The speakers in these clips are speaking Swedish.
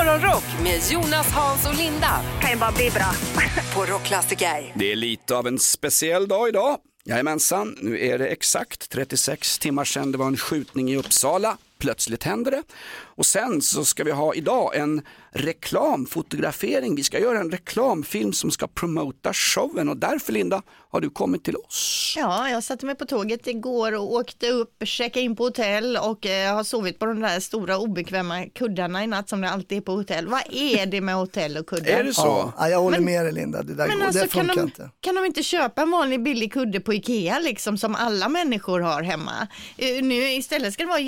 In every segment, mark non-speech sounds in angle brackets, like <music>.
Morgonrock med Jonas, Hans och Linda kan ju bara bli bra. <laughs> på Rockklassiker. Det är lite av en speciell dag idag. Jajamensan, nu är det exakt 36 timmar sedan det var en skjutning i Uppsala. Plötsligt händer det. Och sen så ska vi ha idag en reklamfotografering. Vi ska göra en reklamfilm som ska promota showen och därför Linda har du kommit till oss. Ja, jag satte mig på tåget igår och åkte upp, checkade in på hotell och eh, har sovit på de där stora obekväma kuddarna i natt som det alltid är på hotell. Vad är det med hotell och kuddar? Är det så? Ja, jag håller Men- med dig Linda, det där Men går, alltså det kan funkar de, inte. kan de inte köpa en vanlig billig kudde på Ikea liksom som alla människor har hemma? Eh, Nu istället ska det vara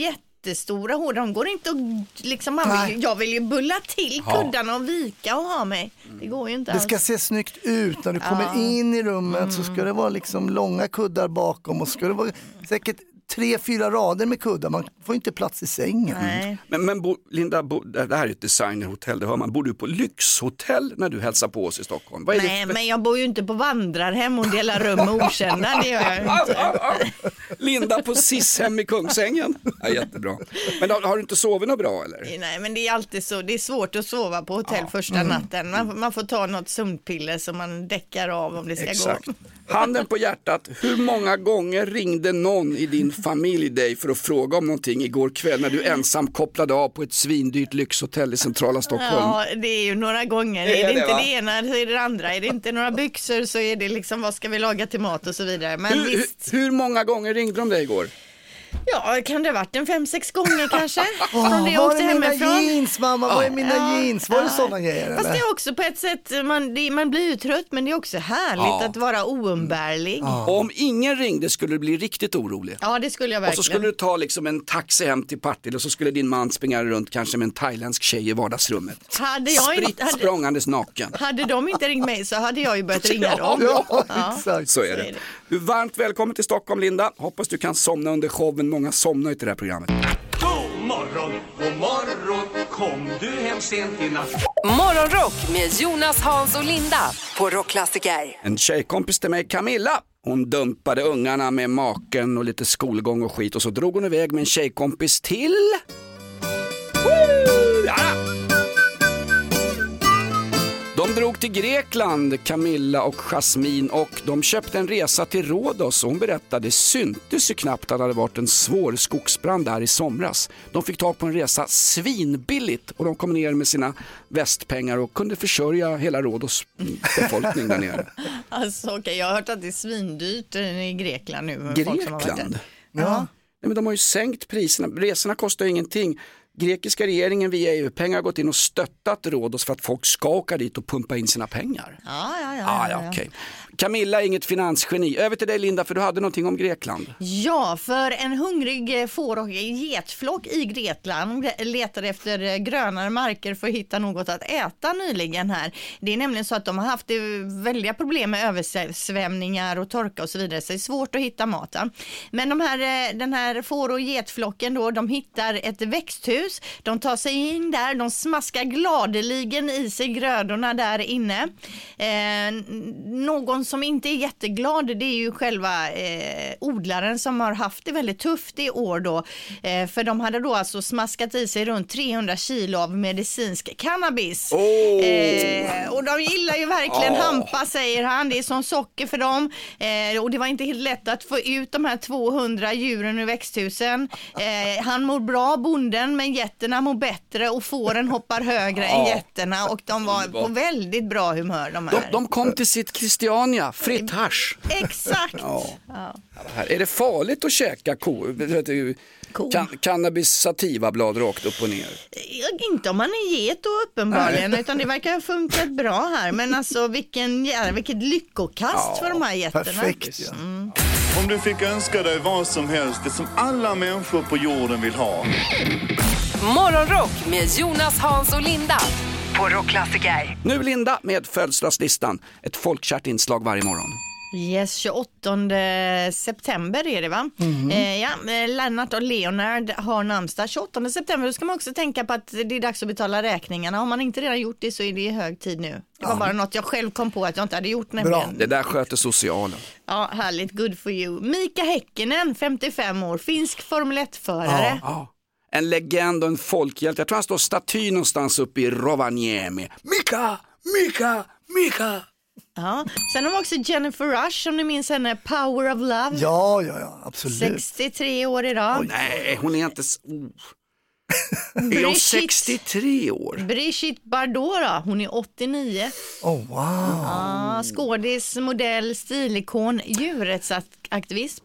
jättestora hårda, de går inte att liksom, man vill, jag vill ju bulla till kuddarna och vika och ha mig. Det går ju inte Det ska alls. se snyggt ut. När du kommer in i rummet så ska det vara liksom långa kuddar bakom och ska det vara säkert tre, fyra rader med kuddar. Man får inte plats i sängen. Nej. Men, men bo, Linda, bo, det här är ett designerhotell, det hör man. Bor du på lyxhotell när du hälsar på oss i Stockholm? Vad är Nej, det? men jag bor ju inte på vandrarhem och delar rum med okända, det gör jag inte. <laughs> Linda på Sishem i Kungsängen. Ja, jättebra. Men har, har du inte sovit något bra eller? Nej men det är alltid så, det är svårt att sova på hotell första Mm. natten. Man, man får ta något sömnpiller som man däckar av om det ska Exakt. gå. Handen på hjärtat, hur många gånger ringde någon i din familj dig för att fråga om någonting igår kväll när du ensam kopplade av på ett svindyrt lyxhotell i centrala Stockholm? Ja, det är ju några gånger. Det är är det, det, inte va? det ena så är det det andra. Är det inte några byxor så är det liksom vad ska vi laga till mat och så vidare. Men Hur, visst, hur, hur många gånger ringde de dig igår? Ja kan det ha varit en fem, sex gånger kanske? <laughs> Från det jag var åkte är mina hemifrån. jeans mamma? Var är mina jeans? Var det sådana grejer Fast det eller? är också på ett sätt, man, det, man blir ju trött men det är också härligt Ja. att vara oumbärlig. Ja. Och om ingen ringde skulle du bli riktigt orolig. det skulle jag Och så verkligen. skulle du ta liksom en taxi hem till Partille och så skulle din man springa runt kanske med en thailändsk tjej i vardagsrummet. Hade jag Spritt inte, hade, språngandes naken. hade de inte ringt mig så hade jag ju börjat <laughs> ringa dem. Ja, exakt. Så är det. Du är varmt välkommen till Stockholm Linda. Hoppas du kan somna under showen. Många somnar ju till det här programmet. God morgon, god morgon, kom du hem sent i natt? Morgonrock med Jonas, Hans och Linda på Rockklassiker. En tjejkompis till mig, Camilla, hon dumpade ungarna med maken och lite skolgång och skit och så drog hon iväg med en tjejkompis till... Woo! Ja! De drog till Grekland, Camilla och Jasmin och de köpte en resa till Rhodos och hon berättade, det syntes ju knappt att det hade varit en svår skogsbrand där i somras. De fick tag på en resa svinbilligt och de kom ner med sina västpengar och kunde försörja hela Rhodos befolkning där nere. <laughs> Alltså, okej, jag har hört att det är svindyrt i Grekland nu. Grekland? Ja. Nej, men de har ju sänkt priserna, resorna kostar ju ingenting. Grekiska regeringen via EU-pengar gått in och stöttat Rhodos för att folk ska åka dit och pumpa in sina pengar. Ja, ja, ja. Ah, ja, ja, ja. Camilla är inget finansgeni. Över till dig Linda, för du hade någonting om Grekland. Ja, för en hungrig eh, får och getflock i Grekland letar efter eh, grönare marker för att hitta något att äta nyligen här. Det är nämligen så att de har haft eh, väldiga problem med översvämningar och torka och så vidare, så det är svårt att hitta maten. Men de här, den här får och getflocken då, de hittar ett växthus, de tar sig in där, de smaskar gladeligen i sig grödorna där inne. Eh, någon någon som inte är jätteglad det är ju själva eh, odlaren som har haft det väldigt tufft i år då. Eh, för de hade då alltså smaskat i sig runt 300 kilo av medicinsk cannabis. Eh, och de gillar ju verkligen hampa säger han. Det är som socker för dem. Eh, och det var inte helt lätt att få ut de här 200 djuren ur växthusen. Eh, han mår bra, bonden, men getterna mår bättre och fåren hoppar högre än getterna och de var på väldigt bra humör de De, här. de kom till sitt Christiania, fritt hasch. Exakt. Ja. Här. Är det farligt att käka ko, Ko. kan, cannabis sativa-blad rakt upp och ner? Inte om man är get då uppenbarligen, utan det verkar ha funkat bra här. Men alltså vilken, jävla- vilket lyckokast för de här getterna. Perfekt ja. Om du fick önska dig vad som helst, det som alla människor på jorden vill ha. Morgonrock med Jonas, Hans och Linda på Rockklassiker. Nu Linda med födelsedagslistan, ett folkkärt inslag varje morgon. Yes, 28 september är det va? Eh, ja, eh, Lennart och Leonard har namnsdag 28 september. Då ska man också tänka på att det är dags att betala räkningarna. Har man inte redan gjort det så är det hög tid nu. Det var bara något jag själv kom på att jag inte hade gjort nämligen. Det där sköter socialen. Ja, härligt, good for you. Mika Häkkinen, 55 år, finsk Formel 1-förare. Ja. En legend och en folkhjälte. Jag tror han står staty någonstans uppe i Rovaniemi. Mika, Mika, Mika. Ja. Sen har vi också Jennifer Rush, om ni minns henne, Power of Love. Ja, ja, ja, absolut. 63 år idag. Nej, hon är inte... Oh. Är hon Brigitte- 63 år? Brigitte Bardot då, hon är 89. Oh, wow. Ja, skådis, modell, stilikon, djurrättsaktivist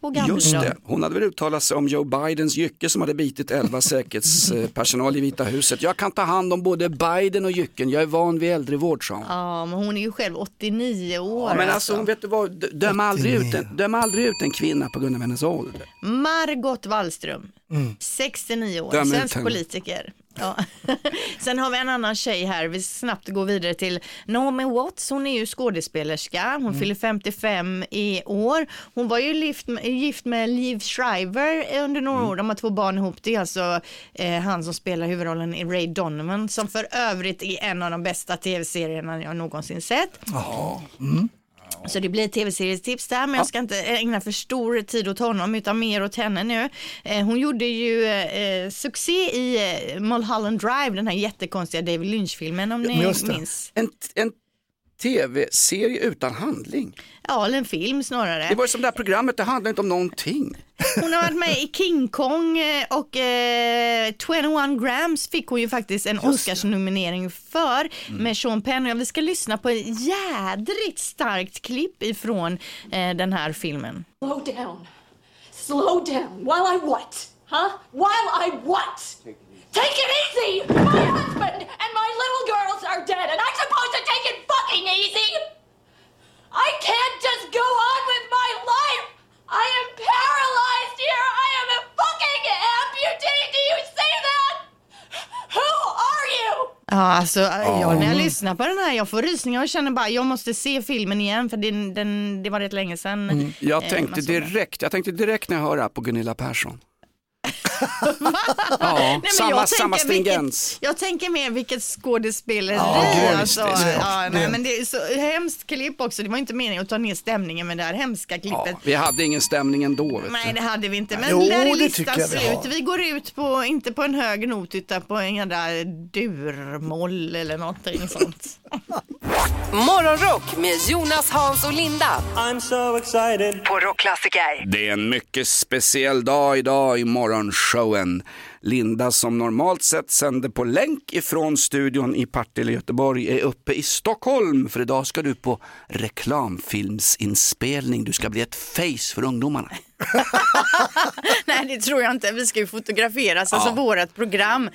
på gamla Just det, hon hade väl uttalat sig om Joe Bidens jycke som hade bitit 11 säkerhetspersonal i Vita huset. Jag kan ta hand om både Biden och jycken, jag är van vid äldrevård sa hon. Ja, men hon är ju själv 89 år. Ja, men alltså hon vet du vad, döm aldrig, ut en, döm aldrig ut en kvinna på grund av hennes ålder. Margot Wallström, 69 år, Döm svensk politiker. Ja. <laughs> Sen har vi en annan tjej här, vi snabbt går vidare till Naomi Watts, hon är ju skådespelerska, hon fyller 55 i år. Hon var ju gift med, gift med Liv Schreiber under några år, de har två barn ihop, det är alltså eh, han som spelar huvudrollen i Ray Donovan som för övrigt är en av de bästa tv-serierna jag någonsin sett. Så det blir tv-serietips där, men jag ska inte ägna för stor tid åt honom utan mer åt henne nu. Eh, hon gjorde ju eh, succé i eh, Mulholland Drive, den här jättekonstiga David Lynch-filmen om ni minns. En, en tv-serie utan handling. Ja, eller en film snarare. Det var ju som det här programmet, det handlar inte om någonting. Hon har varit med i King Kong eh, och eh, 21 grams fick hon ju faktiskt en Oscarsnominering för med Sean Penn. Och vi ska lyssna på ett jädrigt starkt klipp ifrån eh, den här filmen. Slow down. Slow down. While I what? Huh? While I what? Take it easy! My husband and my little girls are dead, and I'm supposed to take it fucking easy! I can't just go on with my life! I am paralyzed here! I am a fucking amputee! Do you see that? Who are you? Ja, alltså ja, när jag lyssnar på den här, jag får rysningar och känner bara, jag måste se filmen igen för den, den, det var rätt länge sedan. Jag eh, tänkte direkt, jag tänkte direkt när jag hör det här på Gunilla Persson. Ja, Nej, men samma, jag samma tänker stringens. Vilket, jag tänker mer vilket skådespeleri. Ja, alltså, ja, nej, men det är så hemskt klipp också. Det var inte meningen att ta ner stämningen med det här hemska klippet. Ja, vi hade ingen stämning ändå. Vet Nej det hade vi inte, men Jo, där är det listan vi slut. har. Vi går ut på, inte på en hög not utan på en jävla durmoll eller någonting sånt. <laughs> Morgonrock med Jonas, Hans och Linda I'm so excited. på Rockklassiker. Det är en mycket speciell dag idag i Showen, Linda som normalt sett sänder på länk ifrån studion i Partille, Göteborg är uppe i Stockholm för idag ska du på reklamfilmsinspelning. Du ska bli ett face för ungdomarna. <laughs> Nej det tror jag inte. Vi ska ju fotograferas, alltså vårat program.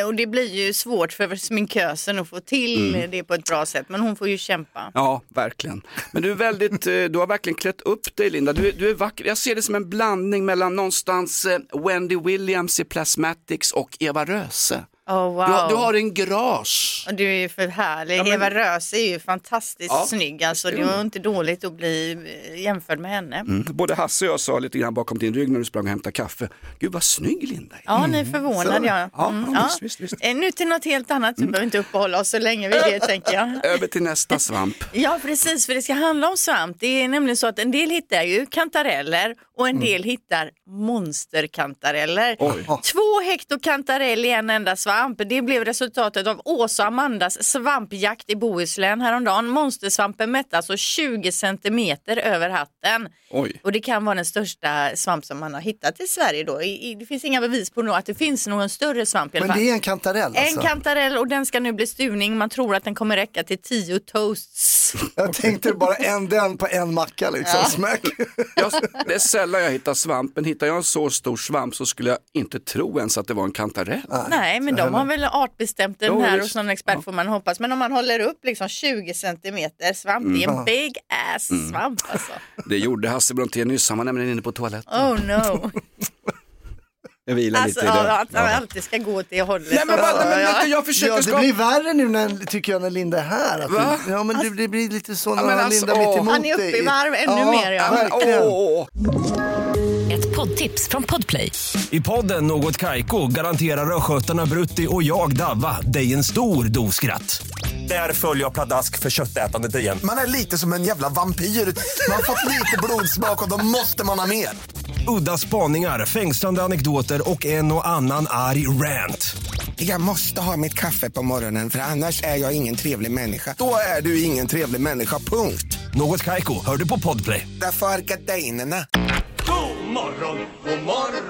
Eh, Och det blir ju svårt för sminkösen att få till Mm. det på ett bra sätt. Men hon får ju kämpa. Ja, verkligen. Men du är väldigt, eh, du har verkligen klätt upp dig Linda. Du, du är vacker. Jag ser det som en blandning mellan någonstans eh, Wendy Williams i Plasmatics och Eva Röse. Oh, wow. Du, har- du har en gras. Du är ju för härlig. men- Eva Röse är ju fantastiskt Ja, snygg. Alltså, det var inte dåligt att bli eh, jämförd med henne. Mm. Både Hasse och jag sa lite grann bakom din rygg när du sprang och hämtade kaffe. Gud vad snygg Linda är. Ja, ni är förvånade. Ja. Ja, Mm, ja, ja. visst, visst, visst. Eh, Nu till något helt annat. Vi behöver inte uppehålla oss så länge vid det, tänker jag. <laughs> Över till nästa svamp. <laughs> Ja, precis, för det ska handla om svamp. Det är nämligen så att en del hittar ju kantareller och en del hittar monsterkantareller. Oj. Två hekto kantarell i en enda svamp. Det blev resultatet av Åsa och Amandas svampjakt i Bohuslän häromdagen. Monstersvampen mätte alltså 20 centimeter över hatten. Oj. Och det kan vara den största svamp som man har hittat i Sverige då. I, i, det finns inga bevis på att det finns någon större svamp i alla Men fall. det är en kantarell alltså? En kantarell och den ska nu bli stuvning. Man tror att den kommer räcka till 10 toasts. Jag tänkte bara en den på en macka liksom. Smack. Jag, det är sällan jag hittar svamp, men hittar jag en så stor svamp så skulle jag inte tro ens att det var en kantarell. Nej, men de har väl artbestämt den Jo, här hos någon expert får man hoppas. Men om man håller upp liksom 20 centimeter svamp, det är Mm. en big ass svamp alltså. Det gjorde Hasse Brontén nyss, han var nämligen inne på toaletten. Oh no. <laughs> Jag vilar Alltså lite i det. ja, att man alltid ska gå åt det hållet. Nej men, vad- men Ja. du, jag försöker Ja, det blir värre nu när, tycker jag när Linda är här. Att Va? det, ja, men det, det blir lite så när men alltså, Linda mitt åh. emot Han är uppe i varv ännu mer, ja. Ja, men, verkligen. åh, Ett poddtips från Podplay. I podden Något Kaiko garanterar östgötarna Brutti och jag, Davva, dig en stor dos skratt. Där följer jag pladask för köttätandet igen. Man är lite som en jävla vampyr. Man har fått lite blodsmak och då måste man ha mer. Udda spaningar, fängslande anekdoter och en och annan arg rant. Jag måste ha mitt kaffe på morgonen för annars är jag ingen trevlig människa. Då är du ingen trevlig människa, punkt. Något Kaiko, hör du på Podplay. Därför är gardinerna. God morgon, god morgon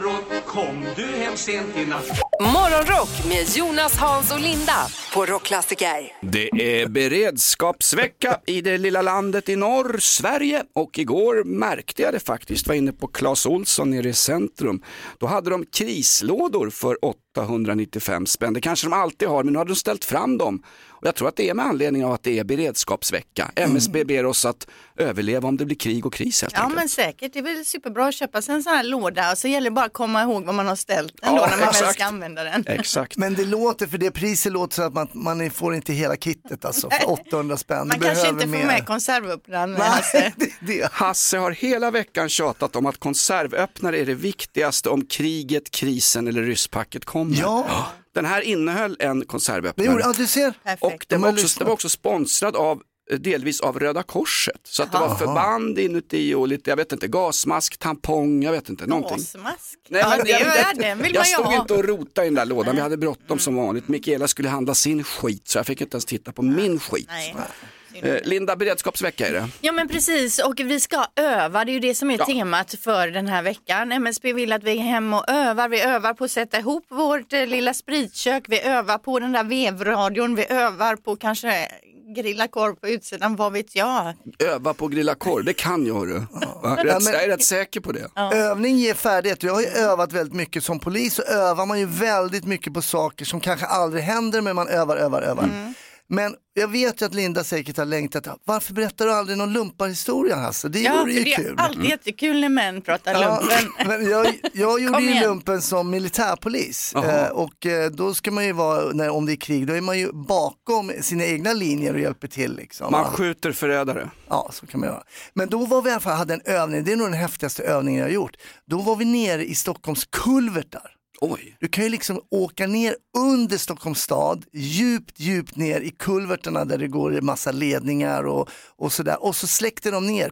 Kom du hem sent i natt Morgonrock med Jonas, Hans och Linda på Rockklassiker. Det är beredskapsvecka i det lilla landet i norr, Sverige. Och igår märkte jag det faktiskt, var inne på Clas Olsson nere i centrum. Då hade de krislådor för 895 spänn. Det kanske de alltid har, men nu har de ställt fram dem. Och jag tror att det är med anledning av att det är beredskapsvecka. MSB ber oss att överleva om det blir krig och kris helt Ja enkelt. men säkert, det är väl superbra att köpa sig en sån här låda och så gäller det bara att komma ihåg vad man har ställt den Ja, då när man väl exakt. ska använda den. Exakt. Men det låter, för det priset låter så att man, man får inte hela kittet alltså för 800 spänn. Man kanske behöver inte får mer. med konservöppnaren. Alltså. <laughs> Det. Hasse har hela veckan tjatat om att konservöppnare är det viktigaste om kriget, krisen eller rysspacket kommer. Ja. Den här innehöll en Det konservöppnare. gjorde, ja, du ser. Perfekt. Och den De var, också, den var också sponsrad av delvis av Röda Korset. Så att det var förband inuti och lite, jag vet inte, gasmask, tampong, jag vet inte, någonting. Gasmask. Nej, ja, men det, jag- är, den vill jag man ju stod ha. inte och rotade i den där lådan, vi hade bråttom som vanligt. Mikaela skulle handla sin skit så jag fick inte ens titta på min skit. Nej. Eh, Linda, beredskapsvecka är det. Ja men precis och vi ska öva, det är ju det som är Ja. temat för den här veckan. MSB vill att vi är hemma och övar, vi övar på att sätta ihop vårt eh, lilla spritkök, vi övar på den där vevradion, vi övar på kanske grilla korv på utsidan, vad vet jag. Öva på att grilla korv, det kan jag hörru. Va? Rätt, men- Jag är rätt säker på det. Övning ger färdighet. Jag har ju övat väldigt mycket som polis så övar man ju väldigt mycket på saker som kanske aldrig händer men man övar, övar, övar. Mm. Men jag vet ju att Linda säkert har längtat. Varför berättar du aldrig någon lumparhistoria Hasse? Det Ja, vore ju det är kul. alltid jättekul när män pratar Ja, lumpen. <laughs> men jag, jag <laughs> gjorde ju lumpen som militärpolis eh, och eh, då ska man ju vara, när, om det är krig, då är man ju bakom sina egna linjer och hjälper till. Liksom. Man skjuter förrädare. Ja, så kan man göra. Men då var vi i alla fall, hade en övning, det är nog den häftigaste övningen jag har gjort. Då var vi nere i Stockholms kulvertar. Oj. Du kan ju liksom åka ner under Stockholms stad, djupt, djupt ner i kulvertarna där det går massa ledningar och, och sådär. Och så släckte de ner.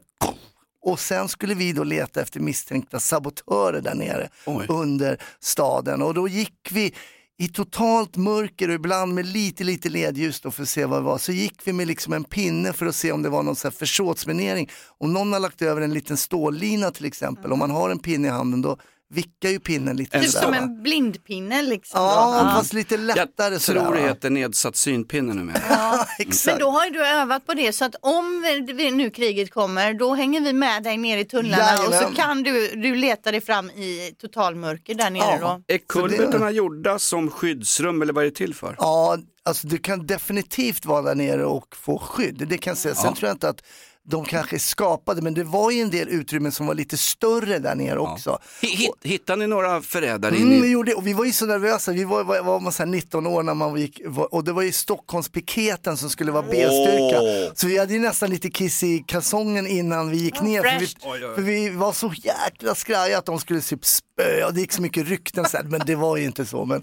Och sen skulle vi då leta efter misstänkta sabotörer där nere Oj. under staden. Och då gick vi i totalt mörker och ibland med lite, lite ledljus då för att se vad det var. Så gick vi med liksom en pinne för att se om det var någon så här försåtsminering. Om någon har lagt över en liten stållina till exempel, om man har en pinne i handen då vickar ju pinnen lite Typ som en blindpinne liksom. Ja, då. fast lite lättare Jag sådär. tror det heter nedsatt synpinne numera. Ja, <laughs> Men då har ju du övat på det så att om vi- nu kriget kommer då hänger vi med dig ner i tunnlarna och så Jajamän. kan du, du leta dig fram i totalmörker där nere Ja. då. Är kulvertarna gjorda som skyddsrum eller vad är det till för? Ja, alltså du kan definitivt vara där nere och få skydd. Det kan jag säga. Sen tror jag inte att de kanske skapade, men det var ju en del utrymmen som var lite större där nere också. Hi- hit- Hittar ni några förrädare Mm, vi, gjorde, och vi var ju så nervösa, vi var, var, var man så här 19 år när man gick, var- och det var ju Stockholmspiketen som skulle vara B-styrka. Så vi hade ju nästan lite kiss i kalsongen innan vi gick ner. För vi, för vi var så jäkla skraja att de skulle typ spöa, det gick så mycket rykten så här, men det var ju inte så. Men,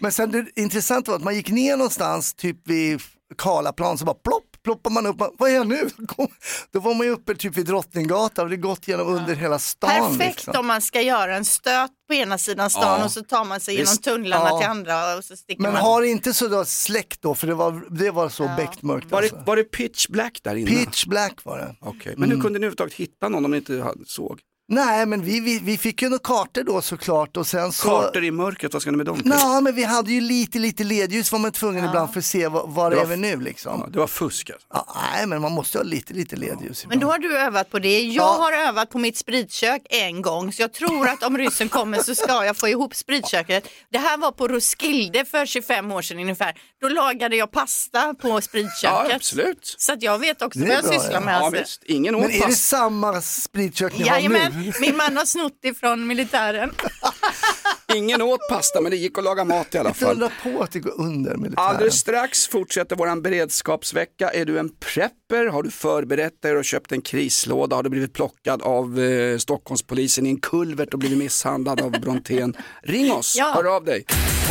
men sen det intressanta var att man gick ner någonstans, typ vid Karlaplan, så bara plopp, ploppar man upp, man, vad är jag nu? <laughs> Då var man ju uppe typ vid Drottninggatan och det gått genom under hela stan. Perfekt liksom. om man ska göra en stöt på ena sidan stan Ja. och så tar man sig genom Visst. tunnlarna Ja. till andra och så sticker Men man. har inte så släckt då, för det var, det var så beckmörkt. Var Alltså. det, var det pitch black där inne? Pitch black var det. Okej, Men hur kunde ni överhuvudtaget hitta någon om ni inte hade- såg? Nej, men vi, vi, vi fick ju några kartor då såklart och sen så... Kartor i mörkret, vad ska ni med dem till? Nej, men vi hade ju lite, lite ledljus var man tvungen ibland för att se var, var Det är var vi nu Ja, liksom. det var fusk alltså. Ja, nej, men man måste ha lite, lite ledljus Men ibland. då har du övat på det. Jag Ja. har övat på mitt spritkök en gång så jag tror att om ryssen kommer så ska jag få ihop spritköket. Det här var på Roskilde för 25 år sedan ungefär. Då lagade jag pasta på spritköket. Ja, absolut. Så att jag vet också Det är vad jag bra, sysslar ja. med. Ja, alltså. visst. Ingen åt Men är det samma spritkök ni har Jajamän, nu? <laughs> min man har snott ifrån militären. <laughs> Ingen åt pasta, men det gick att laga mat i alla Inte fall. undra på att det går under militären. Alldeles strax fortsätter våran beredskapsvecka. Är du en prepper? Har du förberett dig och köpt en krislåda? Har du blivit plockad av eh, Stockholmspolisen i en kulvert och blivit misshandlad av Brontén? Ring oss, Ja. hör av dig.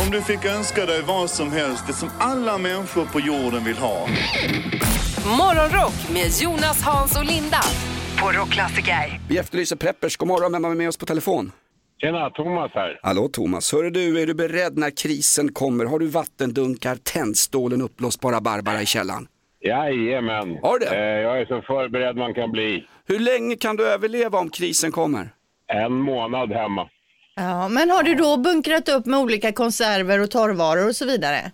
Om du fick önska dig vad som helst, det som alla människor på jorden vill ha. Morgonrock med Jonas, Hans och Linda på Rockklassiker. Vi efterlyser preppers. God morgon, vem har vi med oss på telefon? Tjena, Thomas här. Hallå Thomas, hör du, är du beredd när krisen kommer? Har du vattendunkar, tändstålen, uppblåsbara Barbara i källaren? Jajamän. Har du det? Eh, jag är så förberedd man kan bli. Hur länge kan du överleva om krisen kommer? En månad hemma. Ja, men har du då bunkrat upp med olika konserver och torrvaror och så vidare?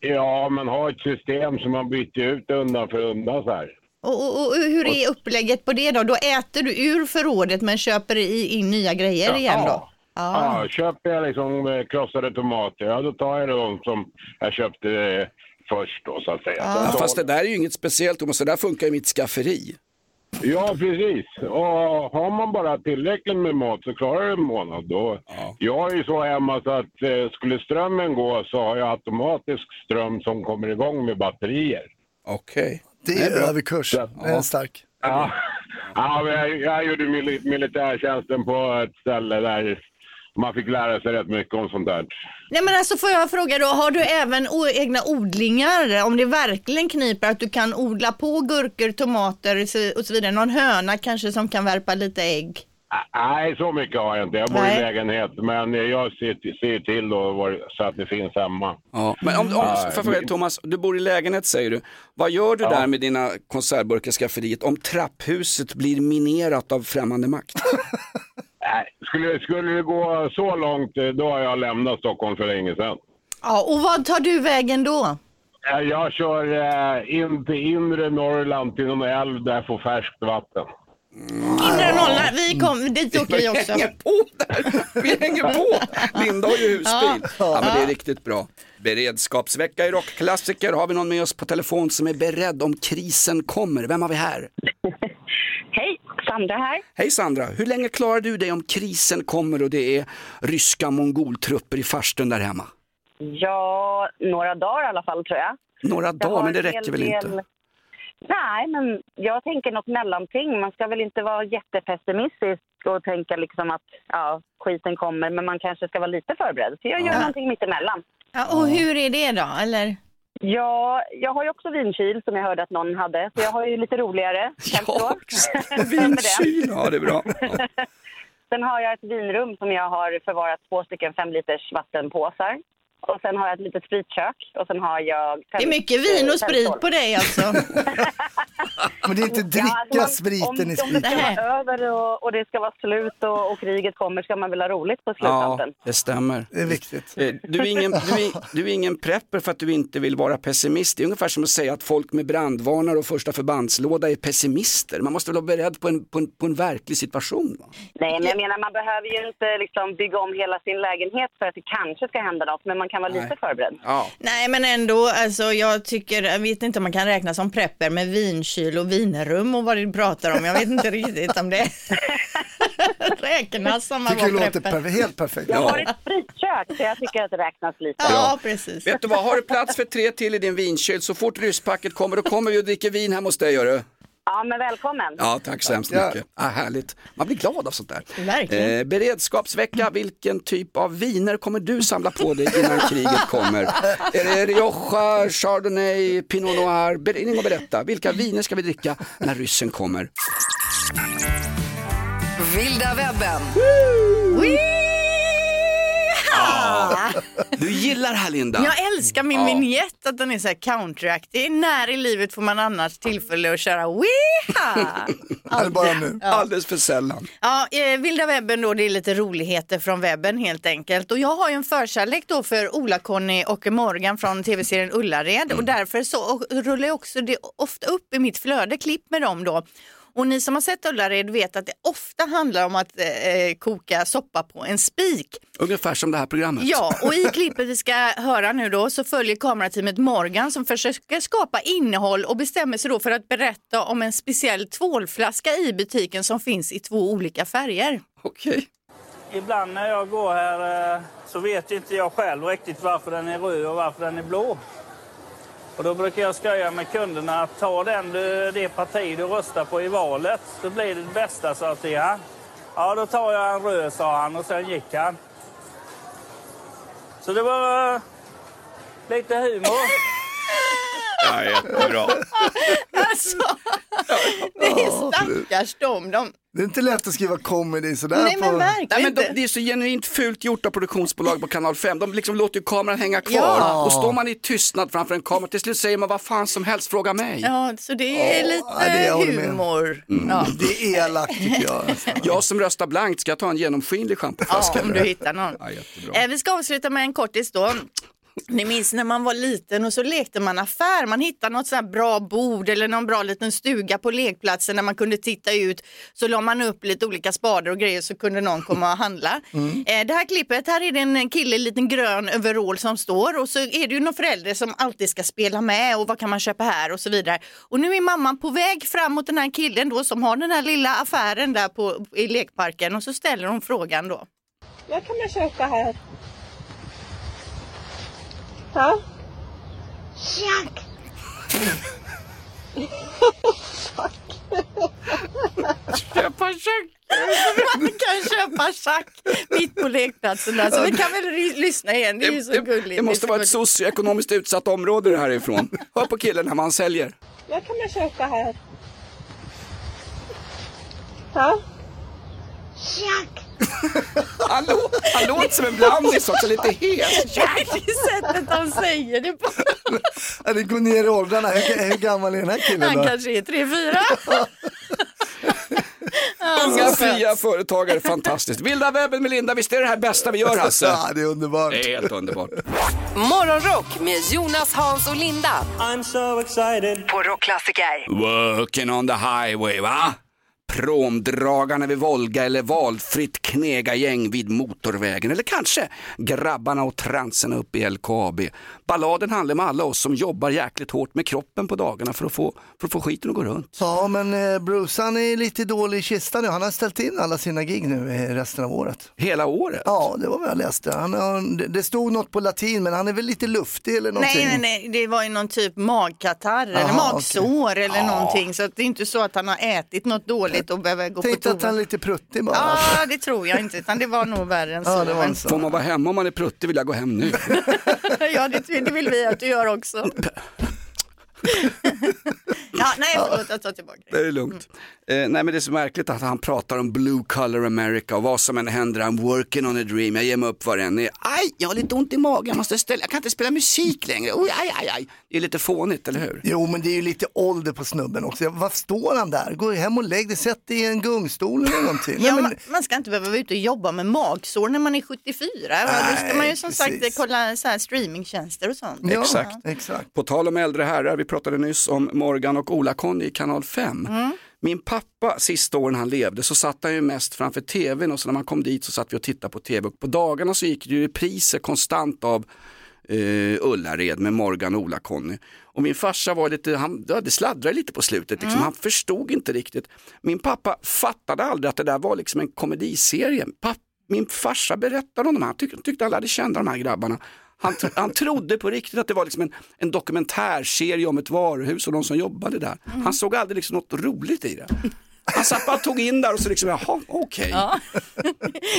Ja, man har ett system som man byter ut undan för undan så här. Och, och, och hur är upplägget på det då? Då äter du ur förrådet men köper i, in nya grejer igen då? Ja, köper jag liksom eh, krossade tomater, ja då tar jag de som jag köpte eh, först då så att säga. Ja, fast det där är ju inget speciellt Thomas, det där funkar i mitt skafferi. Ja, precis. Och har man bara tillräckligt med mat så klarar det en månad. Då. Jag är ju så hemma så att eh, skulle strömmen gå så har jag automatisk ström som kommer igång med batterier. Okej. Det är överkurs. Det är stark. Ja, ja men jag, jag gjorde mil militärtjänsten på ett ställe där man fick lära sig rätt mycket om sånt där. Nej men alltså får jag fråga då, har du även egna odlingar? Om det verkligen kniper att du kan odla på gurkor, tomater och så vidare. Någon höna kanske som kan värpa lite ägg? Nej, så mycket har jag inte. Jag bor Nej. i lägenhet, men jag ser, ser till då var, så att det finns hemma. Ja, men om, om, fråga dig, Thomas, du bor i lägenhet säger du. Vad gör du Ja. där med dina konservburkar i skafferiet om trapphuset blir minerat av främmande makt? <laughs> Nej, skulle, skulle det gå så långt, eh, då har jag lämnat Stockholm för länge sedan. Ja, och vad tar du vägen då? Eh, Jag kör eh, in till inre Norrland till någon älv där jag får färskt vatten. Inre Norrland, vi kom, dit åker vi också. hänger på där, vi hänger på. Linda har ju husbil. Ja, men det är riktigt bra. Beredskapsvecka i rockklassiker. Har vi någon med oss på telefon som är beredd om krisen kommer? Vem har vi här? <laughs> Hej, Sandra här. Hej Sandra, hur länge klarar du dig om krisen kommer och det är ryska mongoltrupper i farstun där hemma? Ja, några dagar i alla fall tror jag. Några dagar, men det räcker väl del- inte? Nej, men jag tänker något mellanting. Man ska väl inte vara jättepessimistisk och tänka liksom att ja, skiten kommer, men man kanske ska vara lite förberedd. Så jag gör Ja. någonting mittemellan. Ja, och hur är det då? Eller? Ja, jag har ju också vinkyl som jag hörde att någon hade, så jag har ju lite roligare. <laughs> Ja, <laughs> vinkyl, ja det är bra. <laughs> Sen har jag ett vinrum som jag har förvarat två stycken fem liters vattenpåsar. Och sen har jag ett litet spritkök och sen har jag... Det är mycket vin och sprit på dig alltså. <laughs> Men det är inte dricka alltså man- spriten om, i Om det spriten. ska vara över och, och det ska vara slut och, och kriget kommer ska man väl ha roligt på Ja, sluttampen. det stämmer. Det är viktigt. Eh, Du är, ingen, du, är, du är ingen prepper för att du inte vill vara pessimist. Det är ungefär som att säga att folk med brandvarnare och första förbandslåda är pessimister. Man måste väl vara beredd på en, på en, på en verklig situation? Va? Nej, men jag menar man behöver ju inte liksom bygga om hela sin lägenhet för att det kanske ska hända något, men man kan vara lite förberedd. Ja. Nej men ändå, alltså jag tycker, jag vet inte om man kan räkna som prepper med vinkyl och vinrum och vad du pratar om. Jag vet inte riktigt om det <laughs> räknas som att Tycker vara låter prepper. helt perfekt. Jag har ett spritkök så jag tycker att det räknas lite. Ja, precis. Vet du vad, har du plats för tre till i din vinkyl så fort rysspacket kommer då kommer vi och dricker vin hemma hos dig gör du. Ja, men välkommen. Ja, tack så hemskt Ja. mycket. Ah, härligt. Man blir glad av sånt där. Verkligen. Eh, beredskapsvecka, vilken typ av viner kommer du samla på dig innan kriget kommer? Är det Rioja, Chardonnay, Pinot Noir? Ber- Ring och berätta, vilka viner ska vi dricka när ryssen kommer? Vilda webben. <laughs> Du gillar det här Linda? Jag älskar min Ja. vignett att den är så här countryaktig. När i livet får man annars tillfälle att köra weeha? <laughs> Eller bara nu. Alldeles för sällan. Ja, eh, vilda webben då, det är lite roligheter från webben helt enkelt. Och jag har ju en förkärlek då för Ola-Conny och Morgan från tv-serien Ullared och därför så rullar jag också det ofta upp i mitt flöde klipp med dem då. Och ni som har sett Ullared vet att det ofta handlar om att eh, koka soppa på en spik. Ungefär som det här programmet. Ja, och i klippet vi ska höra nu då så följer kamerateamet Morgan som försöker skapa innehåll och bestämmer sig då för att berätta om en speciell tvålflaska i butiken som finns i två olika färger. Okej. Ibland när jag går här eh, så vet inte jag själv riktigt varför den är röd och varför den är blå. Och då brukar jag skoja med kunderna att ta den du, det parti du röstar på i valet, så blir det det bästa, sa jag till han. Ja, då tar jag en röd, sa han och sen gick han. Så det var eh, lite humor. Ja, jättebra. Alltså, det är stackars dem. De, Det är inte lätt att skriva comedy sådär Nej, men på... verkligen Nej, men de, det är så genuint fult gjort av produktionsbolag på kanal 5. De liksom låter ju kameran hänga kvar Ja. och står man i tystnad framför en kamera till slut säger man vad fan som helst, fråga mig. Ja, så det är lite ja, det humor. Mm. Ja. Det är elakt tycker jag. Jag som röstar blankt, ska jag ta en genomskinlig schampoflaska? Ja, om du hittar någon. Ja, jättebra. Eh, vi ska avsluta med en kortis då. Ni minns när man var liten och så lekte man affär. Man hittade något sånt här bra bord eller någon bra liten stuga på lekplatsen där man kunde titta ut. Så la man upp lite olika spader och grejer så kunde någon komma och handla. <laughs> Eh, det här klippet, här är det en kille i liten grön overall som står och så är det ju någon förälder som alltid ska spela med och vad kan man köpa här och så vidare. Och nu är mamman på väg fram mot den här killen då som har den här lilla affären där på, i lekparken och så ställer hon frågan då. Vad kan man köpa här? Ja? Schack! Köpa schack! Man kan köpa schack mitt på lekplatsen där. Så vi kan väl lyssna igen, det är ju så gulligt. Det måste vara ett socioekonomiskt utsatt område det härifrån. Hör på killen här vad han säljer. Vad kan man köpa här? Ja? Schack! Han, lå- han låter som en blandis också, lite hes. <laughs> Det är sättet han säger det på. Ja, det går ner i åldrarna. Hur, hur gammal är den här killen Han då? kanske är tre, fyra. <laughs> Unga fria företagare, fantastiskt. Vilda webben med Linda, visst är det det här bästa vi gör Hasse? Ja, det är underbart. Det är helt underbart. Morgonrock med Jonas, Hans och Linda I'm so excited. på Rockklassiker. Working on the highway, va? Promdragarna vid Volga eller valfritt knegagäng vid motorvägen eller kanske grabbarna och transerna uppe i LKAB. Balladen handlar om alla oss som jobbar jäkligt hårt med kroppen på dagarna för att få, för att få skiten att gå runt. Ja, men eh, Bruce han är lite dålig i kistan nu. Han har ställt in alla sina gig nu eh, resten av året. Hela året? Ja, det var vad jag läste. Han har, det- stod något på latin, men han är väl lite luftig eller någonting. Nej, nej, nej, det var ju någon typ magkatarr eller magsår eller någonting. Så att det är inte så att han har ätit något dåligt och behöver gå Tänkte på att han är toa. lite pruttig bara. Ja, det tror jag inte, utan det var nog värre än så. Ja, det var en så. Får man vara hemma om man är pruttig vill jag gå hem nu. <laughs> ja, det, det vill vi att du gör också. Ja, nej, förlåt, jag tar tillbaka det. Det är lugnt. Eh, nej men det är så märkligt att han pratar om blue color America och vad som än händer, I'm working on a dream, jag ger mig upp vad det än är. Aj, jag har lite ont i magen, jag måste ställa, jag kan inte spela musik längre. Oj, aj, aj, aj. Det är lite fånigt, eller hur? Jo, men det är ju lite ålder på snubben också. Vad står han där? Gå hem och lägg dig, sätt dig i en gungstol eller någonting. Nej, Ja, men, man, ska inte behöva vara ute och jobba med magsår när man är 74. va? Då ska man ju som sagt precis. kolla så här streamingtjänster och sånt. ja, exakt. exakt. På tal om äldre herrar, vi pratade nyss om Morgan och Ola-Conny i kanal 5. Min pappa, sista åren han levde, så satt han ju mest framför tvn och så när man kom dit så satt vi och tittade på tv och på dagarna så gick det ju repriser konstant av eh, Ullared med Morgan och Ola-Conny. Och min farsa var lite, han, ja, det sladdrade lite på slutet, liksom. han förstod inte riktigt. Min pappa fattade aldrig att det där var liksom en komediserie. Papp, min farsa berättade om dem, han tyckte, tyckte han lärde känna de här grabbarna. Han, tro- han trodde på riktigt att det var liksom en, en dokumentärserie om ett varuhus och de som jobbade där. Han såg aldrig liksom något roligt i det. Han satt bara och tog in där och så liksom, jaha, okej. Ja.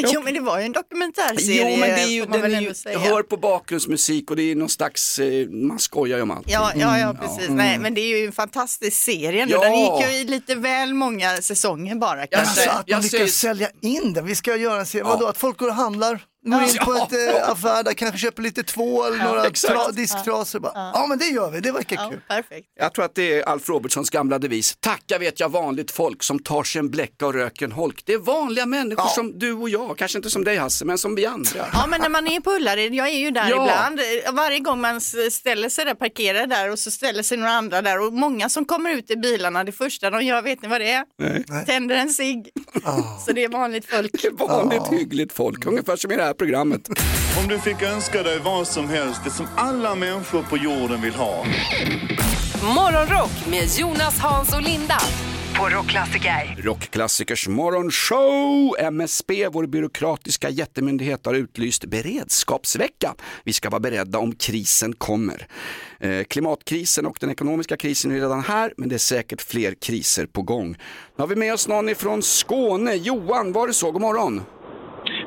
<laughs> jo men det var ju en dokumentärserie Jo men det är ju, den är ju, säga. hör på bakgrundsmusik och det är någon slags, eh, man skojar ju om allt. Ja, ja, ja precis. Nej, men det är ju en fantastisk serie. ändå. Ja. Den gick ju i lite väl många säsonger bara kanske. Alltså att man lyckas sälja in den. Vi ska göra en serie. Vadå, att folk går och handlar? Går in på Ja. ett äh, affär där, kanske köper lite tvål, några tra- disktrasor. Bara. Ja. men det gör vi, det verkar Ja, kul. perfekt. Jag tror att det är Alf Robertsons gamla devis. Tacka vet jag vanligt folk som tar sig en bläcka och röker en holk. Det är vanliga människor som du och jag, kanske inte som dig Hasse, men som vi andra. Ja men när man är på Ullared, jag är ju där Ja. ibland, Eh, varje gång man s- ställer sig där, parkerar där och så ställer sig några andra där och många som kommer ut i bilarna, det första de gör, vet ni vad det är? Tänder en cigg. Så det är vanligt folk. Det är vanligt hyggligt folk, ungefär som i det här programmet. Om du fick önska dig vad som helst, det som alla människor på jorden vill ha. Morgonrock med Jonas, Hans och Linda på Rockklassiker. Rockklassikers morgonshow. MSB, vår byråkratiska jättemyndighet, har utlyst beredskapsvecka. Vi ska vara beredda om krisen kommer. Eh, klimatkrisen och den ekonomiska krisen är redan här, men det är säkert fler kriser på gång. Nu har vi med oss någon ifrån Skåne. Johan, var det så? God morgon.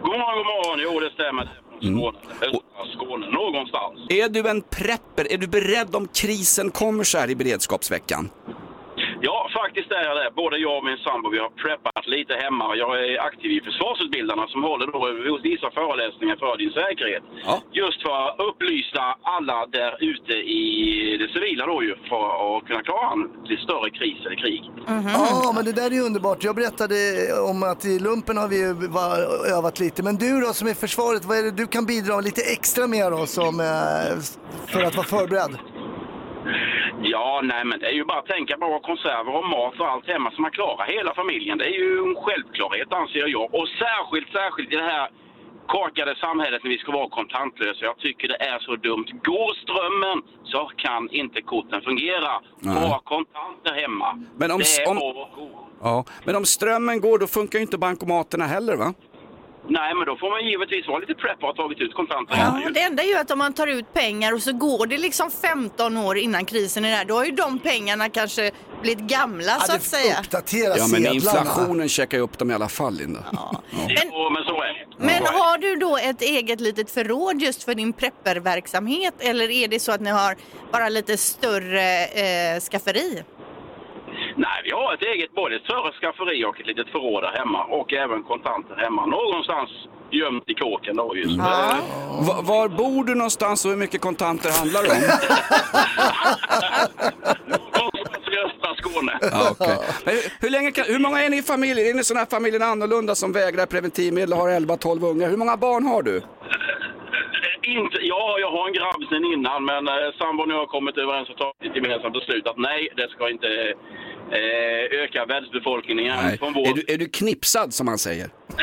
God morgon, god morgon. Jo, det stämmer. Mm. Skåne. Östra Skåne, någonstans. Är du en prepper? Är du beredd om krisen kommer så här i beredskapsveckan? Är det, både jag och min sambo, vi har preppat lite hemma. Jag är aktiv i Försvarsutbildarna som håller då vissa föreläsningar för din säkerhet. Just för att upplysa alla där ute i det civila då ju för att kunna klara en lite större kris eller krig. Ja, men det där är ju underbart. Jag berättade om att i lumpen har vi ju va- övat lite. Men du då som är försvaret, vad är det du kan bidra lite extra med då som, eh, för att vara förberedd? Ja, nej men det är ju bara att tänka på konserver och mat och allt hemma så man klarar hela familjen. Det är ju en självklarhet anser jag. Och särskilt, särskilt i det här korkade samhället när vi ska vara kontantlösa. Jag tycker det är så dumt. Går strömmen så kan inte korten fungera. Ha kontanter hemma. Men om- det är om-. Ja, men om strömmen går då funkar ju inte bankomaterna heller va? Nej, men då får man givetvis vara lite prepp och ha tagit ut kontanter. Ja, det enda är ju att om man tar ut pengar och så går det liksom 15 år innan krisen är där, då har ju de pengarna kanske blivit gamla så att säga. Uppdatera Ja, men sedlarna. inflationen checkar ju upp dem i alla fall, Linda. Jo, men så är det. Men har du då ett eget litet förråd just för din prepperverksamhet eller är det så att ni har bara lite större eh, skafferi? Nej, vi har ett eget både ett större skafferi och ett litet förråd där hemma och även kontanter hemma. Någonstans gömt i kåken då just. Va- Var bor du någonstans och hur mycket kontanter handlar det om? <laughs> Någonstans i östra Skåne. Ja, okej. Men hur, hur, länge kan, hur många är ni i familjen? Är ni sådana här familjen annorlunda som vägrar preventivmedel och har 11-12 ungar? Hur många barn har du? Inte, ja, jag har en grabb sen innan, men eh, sambon och jag har kommit överens och tagit ett gemensamt beslut att nej, det ska inte eh, öka världsbefolkningen Nej. från vår... Är, du, är du knipsad som man säger? <laughs>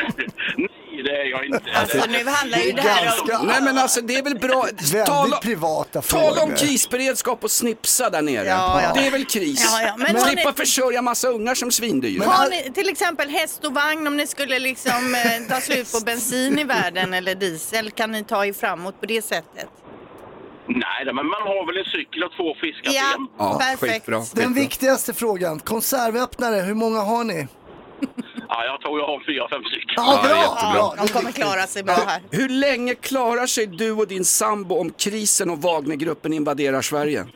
nej, det är jag inte. Alltså nu handlar ju det här om... Nej men alltså det är väl bra. Tala, privata tala om krisberedskap och snipsa där nere. Ja, ja. Det är väl kris? Ja, ja. Men Slippa ni- försörja massa ungar som svindyr. Har ni till exempel häst och vagn om ni skulle liksom eh, ta slut på bensin i världen eller diesel? Kan ni ta er framåt på det sättet? Nej, men man har väl en cykel och två friska Ja, ben. Ja, perfekt. skitbra. Den viktigaste frågan, konservöppnare, hur många har ni? Ja, jag tror jag har fyra, fem stycken. Ja, bra! jättebra. Ja, de kommer klara sig bra här. Hur länge klarar sig du och din sambo om krisen och Wagnergruppen invaderar Sverige?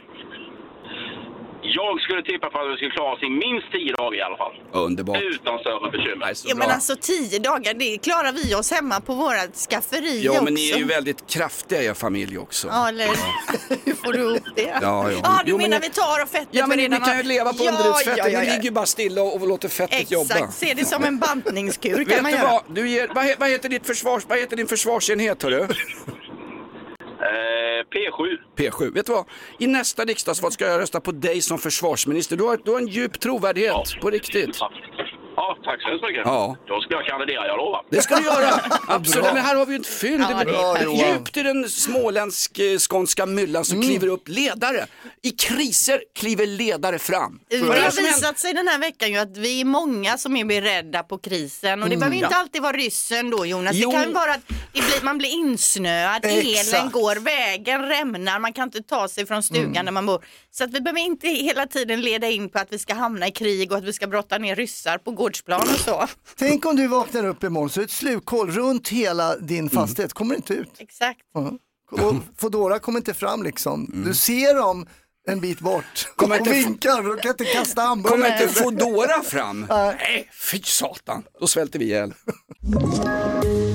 Jag skulle tippa på att vi skulle klara oss i minst tio dagar i alla fall. Underbart. Utan större bekymmer. Ja, men alltså tio dagar, det klarar vi oss hemma på vårt skafferi Ja, också. men ni är ju väldigt kraftiga i er familj också. Ja, eller hur <laughs> får du ihop det? Ja, ja. Du Jo, men menar ni- vi tar och fettet Ja, men ni, kan ju leva på ja, underutsfettet. ja, ja, Ni ligger ju bara stilla och, och låter fettet jobba. Exakt, se det som en bantningskur kan Vet man du göra. vad? Du ger, vad, he- vad, heter ditt försvars, vad heter din försvarsenhet hörru? Eh, P7. P7. Vet du vad? I nästa riksdagsval ska jag rösta på dig som försvarsminister. Du har, du har en djup trovärdighet, på riktigt. Ja, tack så hemskt mycket. Ja. Då ska jag kandidera, jag lovar. Det ska du göra! <laughs> Absolut. Men här har vi ju ett fynd. Ja, Det. Djupt i den småländsk-skånska myllan så kliver upp ledare. I kriser kliver ledare fram. Det har visat sig den här veckan ju att vi är många som är beredda på krisen och det behöver inte Mm. Ja. alltid vara ryssen då Jonas. Jo. Det kan vara att det blir, man blir insnöad, <laughs> Exakt. elen går, vägen rämnar, man kan inte ta sig från stugan Mm. där man bor. Så att vi behöver inte hela tiden leda in på att vi ska hamna i krig och att vi ska brotta ner ryssar på gårdsplan och så. <laughs> Tänk om du vaknar upp imorgon så är det ett slukhål runt hela din Mm. fastighet, kommer inte ut. Exakt. Och Foodora kommer inte fram liksom. Du ser dem en bit bort Mm. Kommer och inte- vinkar de kan inte kasta Kommer hamburgare. inte Foodora fram? Nej, fy satan. Då svälter vi ihjäl.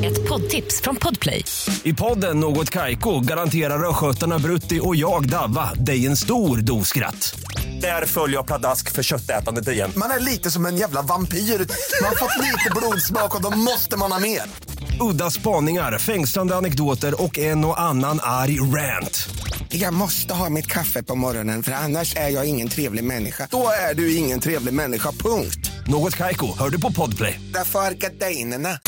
Ett poddtips från Podplay. I podden Något Kaiko garanterar östgötarna Brutti och jag, Davva, dig en stor dos skratt. Där följer jag pladask för köttätandet igen. Man är lite som en jävla vampyr. Man har fått lite blodsmak och då måste man ha mer. Udda spaningar, fängslande anekdoter och en och annan arg rant. Jag måste ha mitt kaffe på morgonen för annars är jag ingen trevlig människa. Då är du ingen trevlig människa, punkt. Något Kaiko, hör du på Podplay. Därför är gardinerna.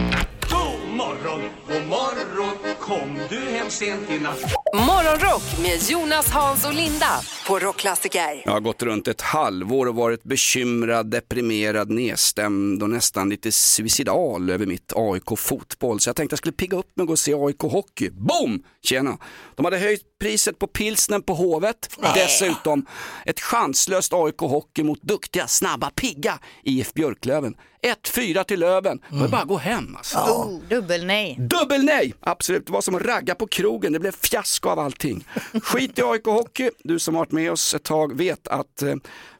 God morgon, god morgon Kom du hem sent i natt Morgonrock med Jonas, Hans och Linda på Rockklassiker. Jag har gått runt ett halvår och varit bekymrad, deprimerad, nedstämd och nästan lite suicidal över mitt AIK fotboll. Så jag tänkte jag skulle pigga upp mig och gå och se AIK hockey. Boom! Tjena! De hade höjt priset på pilsnen på Hovet. Dessutom ett chanslöst AIK hockey mot duktiga, snabba, pigga IF Björklöven. 1-4 till Löven. Det var bara gå hem alltså. Oh, dubbel nej. Dubbel nej! Absolut, det var som att ragga på krogen. Det blev fiasko av allting. Skit i AIK Hockey. Du som har varit med oss ett tag vet att eh,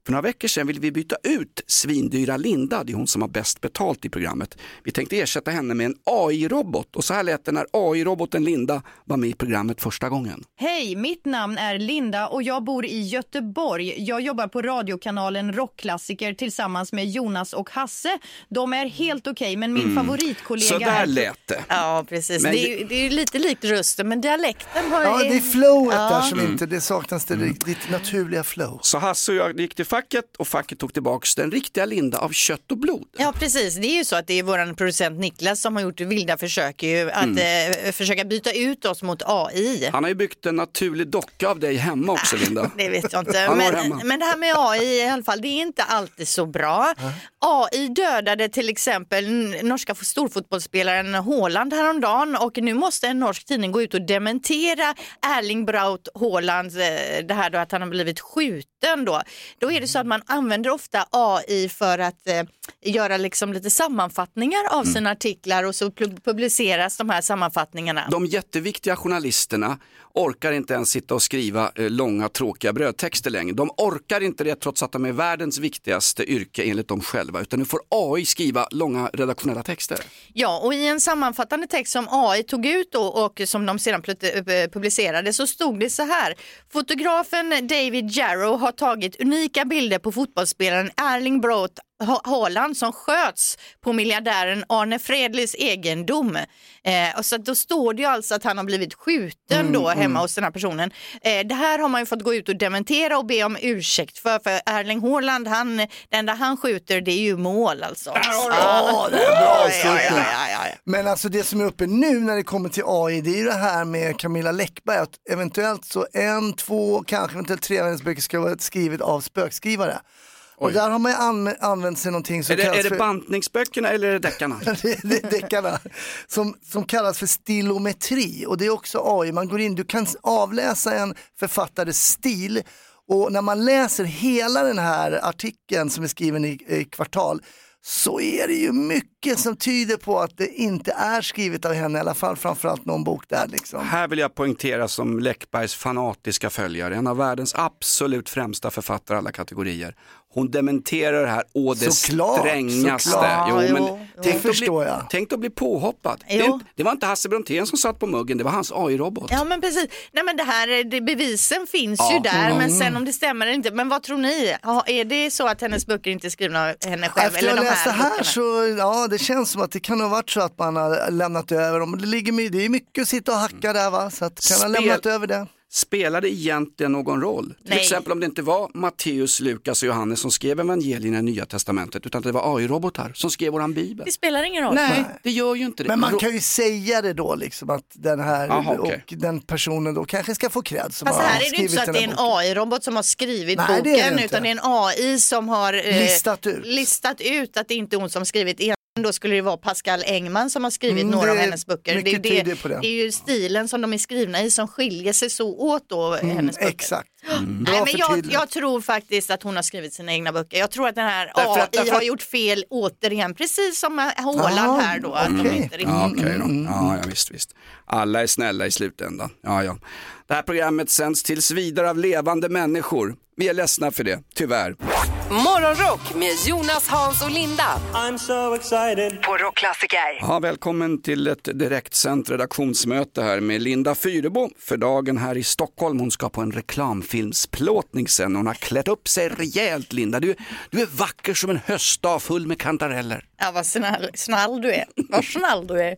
För några veckor sedan ville vi byta ut svindyra Linda, det är hon som har bäst betalt i programmet. Vi tänkte ersätta henne med en AI-robot och så här lät det när AI-roboten Linda var med i programmet första gången. Hej, mitt namn är Linda och jag bor i Göteborg. Jag jobbar på radiokanalen Rockklassiker tillsammans med Jonas och Hasse. De är helt okej, men min Mm. favoritkollega Så där är... lät det. Ja, precis. Men det, är, det är lite likt rösten, men dialekten har Ja, det är flowet Ja. där som Mm. inte, det saknas det ditt naturliga flow. Så Hasse och jag gick till facket och facket tog tillbaks den riktiga Linda av kött och blod. Ja precis, det är ju så att det är vår producent Niklas som har gjort vilda försök ju att eh, försöka byta ut oss mot AI. Han har ju byggt en naturlig docka av dig hemma också Linda. <laughs> Det vet jag inte. Men, men det här med AI i alla fall, det är inte alltid så bra. AI dödade till exempel norska storfotbollsspelaren Haaland häromdagen och nu måste en norsk tidning gå ut och dementera Erling Braut Haalands, eh, det här då att han har blivit skjuten då. Då är det så att man använder ofta AI för att eh, göra liksom lite sammanfattningar av Mm. sina artiklar och så pu- publiceras de här sammanfattningarna. De jätteviktiga journalisterna orkar inte ens sitta och skriva eh, långa tråkiga brödtexter längre. De orkar inte det trots att de är världens viktigaste yrke enligt dem själva utan nu får AI skriva långa redaktionella texter. Ja, och i en sammanfattande text som AI tog ut då och som de sedan eh, eh, publicerade så stod det så här. Fotografen David Jarrow har tagit unika bilder på fotbollsspelaren Erling Braut Haaland som sköts på miljardären Arne Fredlis egendom. Eh, och så då står det ju alltså att han har blivit skjuten Mm, då hemma mm. hos den här personen. Eh, det här har man ju fått gå ut och dementera och be om ursäkt för. För Erling Haaland, han, det enda han skjuter det är ju mål alltså. Ja, det är bra Ja, ja, avslutning. ja, ja, ja. Men alltså det som är uppe nu när det kommer till AI, det är ju det här med Camilla Läckberg, att eventuellt så en, två, kanske eventuellt tre av hennes böcker ska vara skrivet av spökskrivare. Och där har man ju anv- använt sig någonting som Är det, kallas är det för... bantningsböckerna eller är det deckarna? <laughs> det, det, deckarna, som, som kallas för stilometri och det är också AI. Man går in, du kan avläsa en författares stil och när man läser hela den här artikeln som är skriven i, i kvartal så är det ju mycket som tyder på att det inte är skrivet av henne, i alla fall framförallt någon bok där liksom. Här vill jag poängtera som Läckbergs fanatiska följare, en av världens absolut främsta författare alla kategorier. Hon dementerar det här å det Såklart, strängaste. såklart. Jo, Jo, men jo. tänk, Det att bli, jag. tänk att bli påhoppad. Det, Jo. det var inte Hasse Brontén som satt på muggen, det var hans AI-robot. Ja men precis. Nej men det här, det, bevisen finns Ja. ju där men Mm. sen om det stämmer eller inte. Men vad tror ni? Ja, är det så att hennes böcker inte är skrivna av henne själv? Efter eller jag läste här här så, ja det känns som att det kan ha varit så att man har lämnat över dem. Det, ligger, det är mycket att sitta och hacka där va, så att kan ha Spel- lämnat över det. Spelar det egentligen någon roll? Till Nej. exempel om det inte var Matteus, Lukas och Johannes som skrev evangelierna i Nya Testamentet utan det var AI-robotar som skrev våran bibel. Det spelar ingen roll. Nej, det gör ju inte det. Men man kan ju säga det då liksom att den här Aha, okej. och den personen då kanske ska få cred som Fast har här är det inte skrivit så att det är en. AI-robot som har skrivit Nej, det det boken inte. utan det är en AI som har eh, Listat ut. listat ut att det inte är hon som skrivit. Då skulle det vara Pascal Engman som har skrivit Mm, några av hennes böcker. Det det, det. det är ju stilen som de är skrivna i som skiljer sig så åt då Mm, hennes böcker. exakt. <gasps> Nej, men jag, jag tror faktiskt att hon har skrivit sina egna böcker. Jag tror att den här Därför AI därför har gjort fel återigen, precis som Håland Ah, här då. Att de okej. inte riktigt... Ja, okej då. Ja, ja, visst, visst. Alla är snälla i slutändan. Ja, ja. Det här programmet sänds tills vidare av levande människor. Vi är ledsna för det, tyvärr. Morgonrock med Jonas, Hans och Linda. I'm so excited. På Rockklassiker. Ja, välkommen till ett direktsänt redaktionsmöte här med Linda Fyrebo för dagen här i Stockholm. Hon ska på en reklamfilmsplåtning sen. Hon har klätt upp sig rejält Linda. Du, du är vacker som en höstdag full med kantareller. Ja, vad snäll, snäll du är. Vad snäll du är.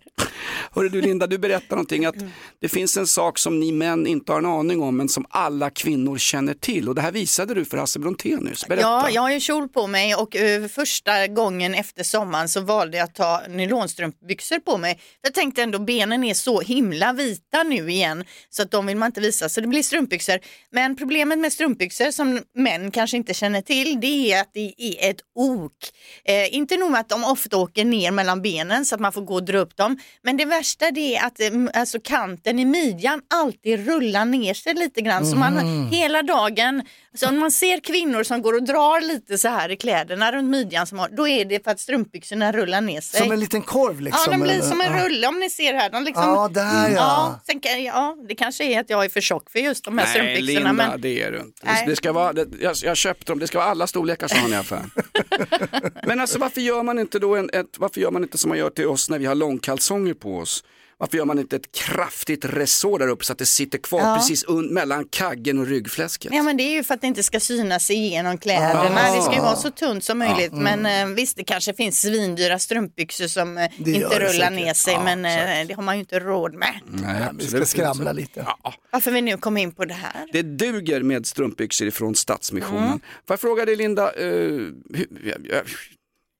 Hörru du Linda, du berättar någonting att det finns en sak som ni män inte har en aning om men som alla kvinnor känner till och det här visade du för Hasse Brontén nyss. Berätta. Ja, jag har ju kjol på mig och uh, första gången efter sommaren så valde jag att ta nylonstrumpbyxor på mig. Jag tänkte ändå benen är så himla vita nu igen så att de vill man inte visa så det blir strumpbyxor. Men problemet med strumpbyxor som män kanske inte känner till det är att det är ett ok. Eh, inte nog med att de ofta åker ner mellan benen så att man får gå och dra upp dem. Men det värsta det är att eh, alltså, kanten i midjan alltid rullar ner sig lite grann. Så man Mm. hela dagen, så om man ser kvinnor som går och drar lite så här i kläderna runt midjan, som har, då är det för att strumpbyxorna rullar ner sig. Som en liten korv liksom. Ja, de blir eller? som en Ja. rulle om ni ser här. De liksom, Ja, där ja. sen kan, ja. Det kanske är att jag är för tjock för just de här Nej strumpbyxorna. Linda, Men... det är du inte. Nej. Det, det ska vara, det, jag, jag köpte dem, det ska vara alla storlekar sa han i affären. Men alltså varför gör man inte då en, ett, varför gör man inte som man gör till oss när vi har långkalsonger på oss? Varför gör man inte ett kraftigt resår där uppe så att det sitter kvar Ja. precis un, mellan kaggen och ryggfläsket? Ja men det är ju för att det inte ska synas igenom kläderna. Ah. Det ska ju vara så tunt som möjligt. Ja. Mm. Men eh, visst det kanske finns svindyra strumpbyxor som eh, Det inte rullar säkert. vi sig Ja, men eh, det har man ju inte råd med. Nej, Vi ska skramla lite. Varför vi nu kom in på det här. Det duger med strumpbyxor ifrån Stadsmissionen. Mm. Får jag fråga dig Linda, ja, ja,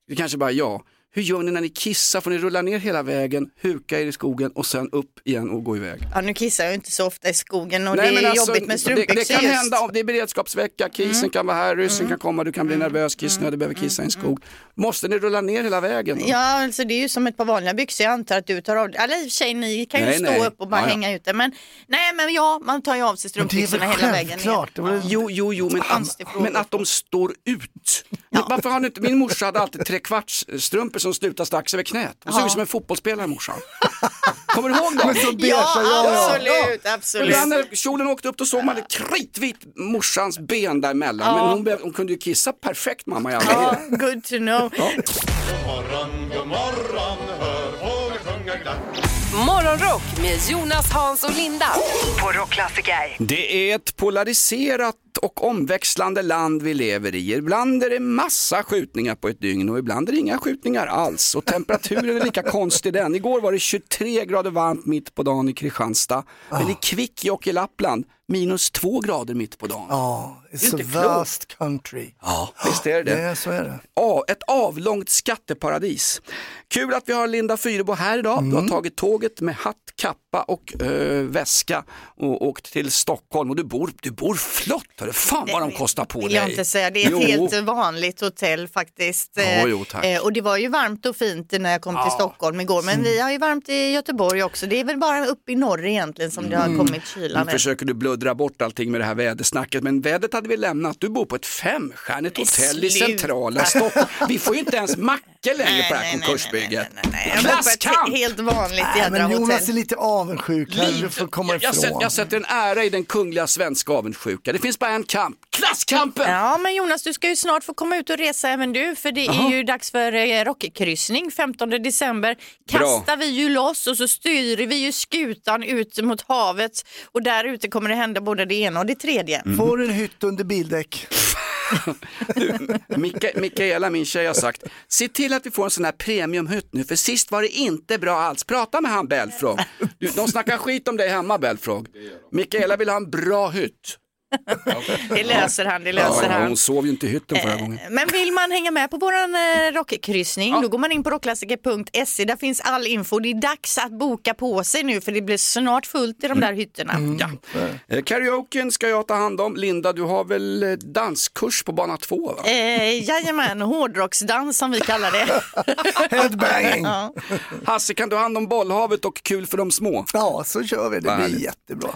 det kanske bara jag. Hur gör ni när ni kissar? Får ni rulla ner hela vägen, huka er i skogen och sen upp igen och gå iväg? Ja, nu kissar jag ju inte så ofta i skogen och Nej, det är alltså, jobbigt med det, strumpbyxor det kan just. hända om det är beredskapsvecka, kisen Mm. kan vara här, ryssen kan komma, du kan bli nervös, kissnödig, behöver kissa i en skog. Måste ni rulla ner hela vägen? Då? Ja, alltså det är ju som ett par vanliga byxor. Jag antar att du tar av Eller i och för sig, ni kan ju Nej, stå nej. upp och bara Ja, ja. hänga ute. Men nej, men ja, man tar ju av sig strumpbyxorna hela vägen ner. Jo, jo, jo, men, men att de står ut. Men Varför har inte, min morsa hade alltid tre kvarts strumpor som slutade strax över knät. Hon såg Ja. ut som en fotbollsspelare morsan. Kommer du ihåg dem? Beige, Ja, ja, ja. absolut, Och absolut. ibland när kjolen åkte upp då såg man ett kritvit morsans ben däremellan. Ja. Men hon, hon kunde ju kissa perfekt mamma i alla Ja, ja. good to know. morgon, god morgon, hör fåglar sjunga glatt. Morgonrock med Jonas, Hans och Linda på Rockklassiker. Det är ett polariserat och omväxlande land vi lever i. Ibland är det massa skjutningar på ett dygn och ibland är det inga skjutningar alls. Och temperaturen är lika konstig den. Igår var det 23 grader varmt mitt på dagen i Kristianstad. Men i Kvikkjokk i Lappland, minus 2 grader mitt på dagen. Ja, Det är it's a vast country. Ja, visst är det. <gasps> Ja, så är det. Ja, ett avlångt skatteparadis. Kul att vi har Linda Fyrebo här idag. Du har tagit tåget med hatt, kappa och eh, väska och åkt till Stockholm. Och du bor, du bor flott, hörru. fan vad de kostar på vill dig. jag inte säga. Det är ett Jo. helt vanligt hotell faktiskt. Ja, jo, eh, och det var ju varmt och fint när jag kom till Stockholm igår. Men vi har ju varmt i Göteborg också. Det är väl bara uppe i norr egentligen som det har kommit kyla Nu försöker du bluddra bort allting med det här vädersnacket, men vädret hade vi lämnat. Du bor på ett femstjärnigt hotell i centrala Stockholm. Vi får ju inte ens <laughs> mackor längre på det här konkursbygget. Klasskamp! helt vanligt Nej, jädra men Jonas hotell. är lite avundsjuk här, du får komma Jag, sätter, ifrån. jag sätter en ära i den kungliga svenska avundsjuka. Det finns bara en kamp, klasskampen! Ja, men Jonas, du ska ju snart få komma ut och resa även du, för det är ju dags för eh, rockkryssning 15 december. Bra. Kastar vi ju loss och så styr vi ju skutan ut mot havet och där ute kommer det hända både det ena och det tredje. Mm. Får en hytt under bildäck? Mika, Mikaela, min tjej, har sagt, se till att vi får en sån här premiumhytt nu, för sist var det inte bra alls. Prata med han Belfrog. De snackar skit om dig hemma Belfrog. Mikaela vill ha en bra hytt. Det löser han, det löser Ja, han. hon sov ju inte i hytten förra gången. Men vill man hänga med på våran eh, rockkryssning då går man in på rockklassiker.se. Där finns all info. Det är dags att boka på sig nu för det blir snart fullt i de där hytterna. Ja. Eh, Karaoken ska jag ta hand om. Linda, du har väl eh, danskurs på bana två? Va? Eh, jajamän, hårdrocksdans som vi kallar det. <laughs> Headbanging. Ja. Hasse, kan du ha hand om bollhavet och kul för de små? Ja, så kör vi. Det blir jättebra.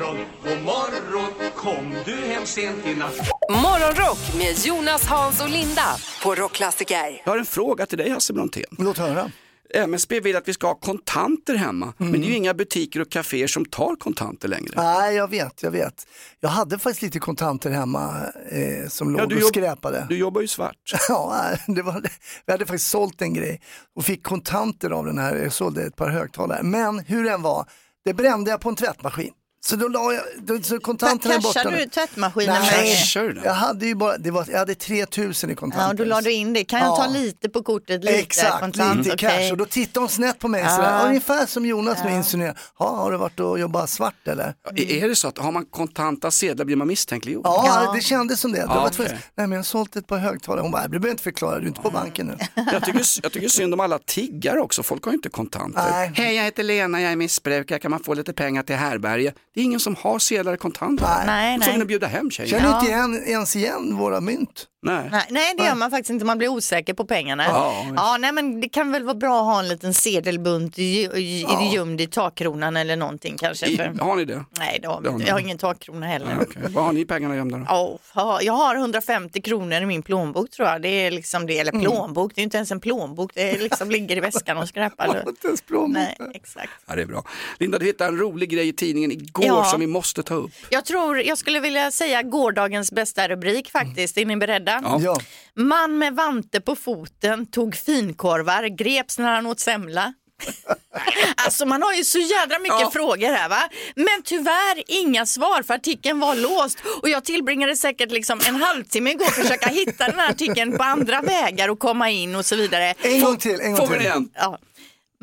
Morgon, god morgon, kom du hem sent i natt? Morgonrock med Jonas, Hans och Linda på Rockklassiker. Jag har en fråga till dig Hasse Brontén. Låt höra. MSB vill att vi ska ha kontanter hemma, men Mm. det är ju inga butiker och kaféer som tar kontanter längre. Nej, jag vet, jag vet. Jag hade faktiskt lite kontanter hemma eh, som låg du och jobb- skräpade. Du jobbar ju svart. <laughs> Ja, det var, vi hade faktiskt sålt en grej och fick kontanter av den här, jag sålde ett par högtalare. Men hur den var, det brände jag på en tvättmaskin. Så då la jag, då, så kontanterna är borta. Cashar nu. du tvättmaskinen med Nej, jag hade ju bara, det var, jag hade 3000 i kontanter. Ja, då la du in det. Kan jag Ja. ta lite på kortet? Lite Exakt, kontant? lite Okej. cash. Och då tittade hon snett på mig, Ja. sådär, ungefär som Jonas nu insinuerar. Ja, har du varit och jobbat svart eller? Är det så att har man kontanta sedlar blir man misstänkliggjord? Ja, det kändes som det. det Ja, tvungen- Nej, men jag har sålt ett par högtalare. Hon bara, du behöver inte förklara, du är inte på banken nu. <laughs> Jag tycker, jag tycker synd om alla tiggare också, folk har ju inte kontanter. Nej. Hej, jag heter Lena, jag är missbrukare, kan man få lite pengar till härbärge? Det är ingen som har sedlar och kontanter. Nej, nej. vi bjuda hem tjejer. Känner Ja. inte igen, ens igen våra mynt. Nej. Nej, nej, det gör man faktiskt inte. Man blir osäker på pengarna. Ja, Ja, nej, men det kan väl vara bra att ha en liten sedelbunt i- i- i- gömd i takkronan eller någonting kanske. I, har ni det? Nej, det har vi inte. Jag har ingen takkrona heller. Ja, okej. Var har ni pengarna gömda då? Ja, jag har 150 kronor i min plånbok tror jag. Det är liksom det, eller Mm. plånbok, det är inte ens en plånbok. Det liksom <laughs> ligger i väskan och skräpar. Inte ens plånbok. Nej, exakt. Ja, det är bra. Linda, du hittade en rolig grej i tidningen igår Ja. som vi måste ta upp. Jag tror, jag skulle vilja säga gårdagens bästa rubrik faktiskt. Är ni beredda? Ja. Man med vante på foten tog finkorvar, greps när han åt semla. <laughs> Alltså man har ju så jädra mycket frågor här va. Men tyvärr inga svar för artikeln var låst och jag tillbringade säkert liksom en halvtimme igår för att försöka <laughs> hitta den här artikeln på andra vägar och komma in och så vidare. En gång till, en gång till. igen? Ja.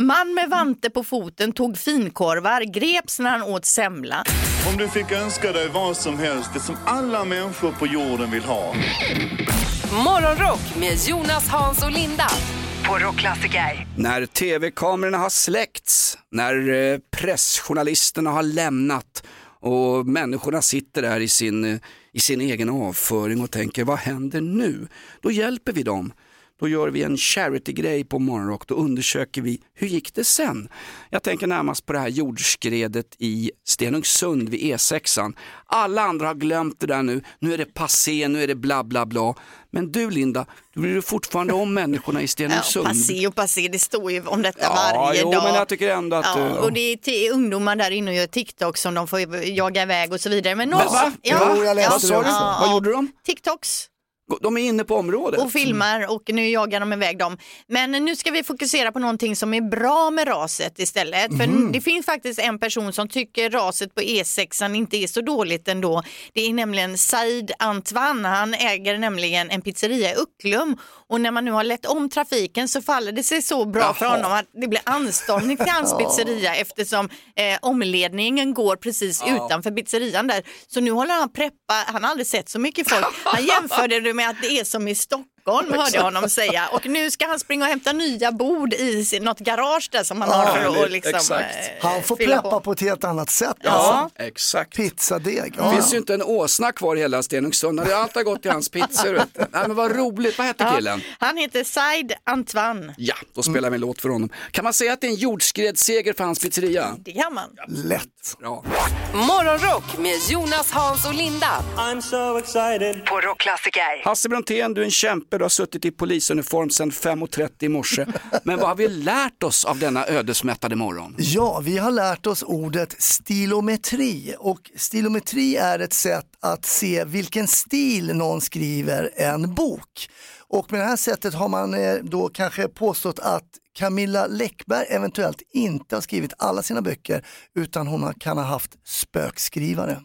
Man med vante på foten tog finkorvar, greps när han åt semla. Om du fick önska dig vad som helst, det som alla människor på jorden vill ha. Morgonrock med Jonas, Hans och Linda. När tv-kamerorna har släckts, när eh, pressjournalisterna har lämnat och människorna sitter där i sin, eh, i sin egen avföring och tänker vad händer nu? Då hjälper vi dem. Då gör vi en charity-grej på Morgonrock, då undersöker vi hur gick det sen? Jag tänker närmast på det här jordskredet i Stenungsund vid E6. Alla andra har glömt det där nu, nu är det passé, nu är det bla bla bla. Men du Linda, du bryr dig fortfarande om människorna i Ja, Stenungsund. passé och passé, det står ju om detta Ja, varje jo, dag. men jag tycker ändå att, Ja, eh, och det är ungdomar där inne och gör TikTok som de får jaga iväg och så vidare. Men, Men någon- va? Ja, Jo, jag läste Vad sa du? Vad gjorde de? TikToks De är inne på området. och filmar och nu jagar de iväg dem. Men nu ska vi fokusera på någonting som är bra med raset istället. För Mhm. det finns faktiskt en person som tycker raset på E6 inte är så dåligt ändå. Det är nämligen Said Antoine. Han äger nämligen en pizzeria i Ucklum och när man nu har lett om trafiken så faller det sig så bra för Jaha. honom att det blir anstormning till hans pizzeria eftersom eh, omledningen går precis utanför pizzerian där. Så nu håller han preppa, han har aldrig sett så mycket folk. Han jämförde det med att det är som i Stockholm hörde jag honom säga. Och nu ska han springa och hämta nya bord i sin- något garage där som han har för att liksom, exakt. eh, Han får fylla preppa på. ett helt annat sätt. Ja. Alltså. Exakt. Pizzadeg. Det finns ju inte en åsna kvar i hela Stenungsund. Allt har gått till hans pizzor. Vet du. Nej, men vad roligt, vad heter killen? Han heter Said Antoine. Ja, då spelar vi en låt för honom. Kan man säga att det är en jordskredsseger för hans pizzeria? Det kan man. Lätt. Bra. Morgonrock med Jonas, Hans och Linda I'm so excited. på Rockklassiker. Hasse Brontén, du är en kämpe, du har suttit i polisuniform sedan 5.30 i morse. <laughs> Men vad har vi lärt oss av denna ödesmättade morgon? Ja, vi har lärt oss ordet stilometri och stilometri är ett sätt att se vilken stil någon skriver en bok. Och med det här sättet har man eh, då kanske påstått att Camilla Läckberg eventuellt inte har skrivit alla sina böcker utan hon kan ha haft spökskrivare.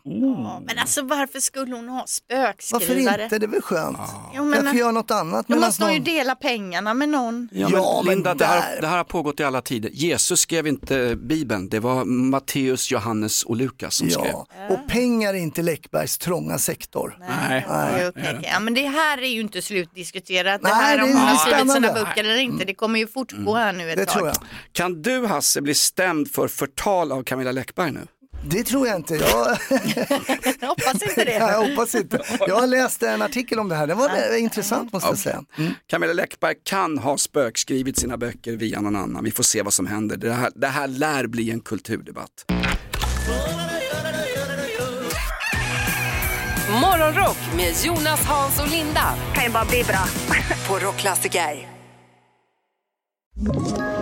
Men alltså varför skulle hon ha spökskrivare? Varför inte? Det är väl skönt? Jo, men- Kanske gör något annat. Då måste hon ju någon- dela pengarna med någon. Ja, men Ja, men Linda, det, här, det här har pågått i alla tider. Jesus skrev inte Bibeln, det var Matteus, Johannes och Lukas som skrev. Ja, och pengar är inte Läckbergs trånga sektor. Nej. Jag upptäcker. Ja, men det här är ju inte slutdiskuterat. Det Nej, här det om hon har skrivit sina böcker eller inte, det kommer ju fortgå här nu ett Det tag. tror jag. Kan du Hasse bli stämd för förtal av Camilla Läckberg nu? Det tror jag inte. Jag, Jag <laughs> hoppas inte det. <laughs> jag hoppas inte. Jag har läst en artikel om det här. Det var eh, intressant måste jag säga. Mm. Camilla Läckberg kan ha spökskrivit sina böcker via någon annan. Vi får se vad som händer. Det här, det här lär bli en kulturdebatt. Morgonrock med Jonas, Hans och Linda Kan ju bara bli bra. på Rockklassiker. you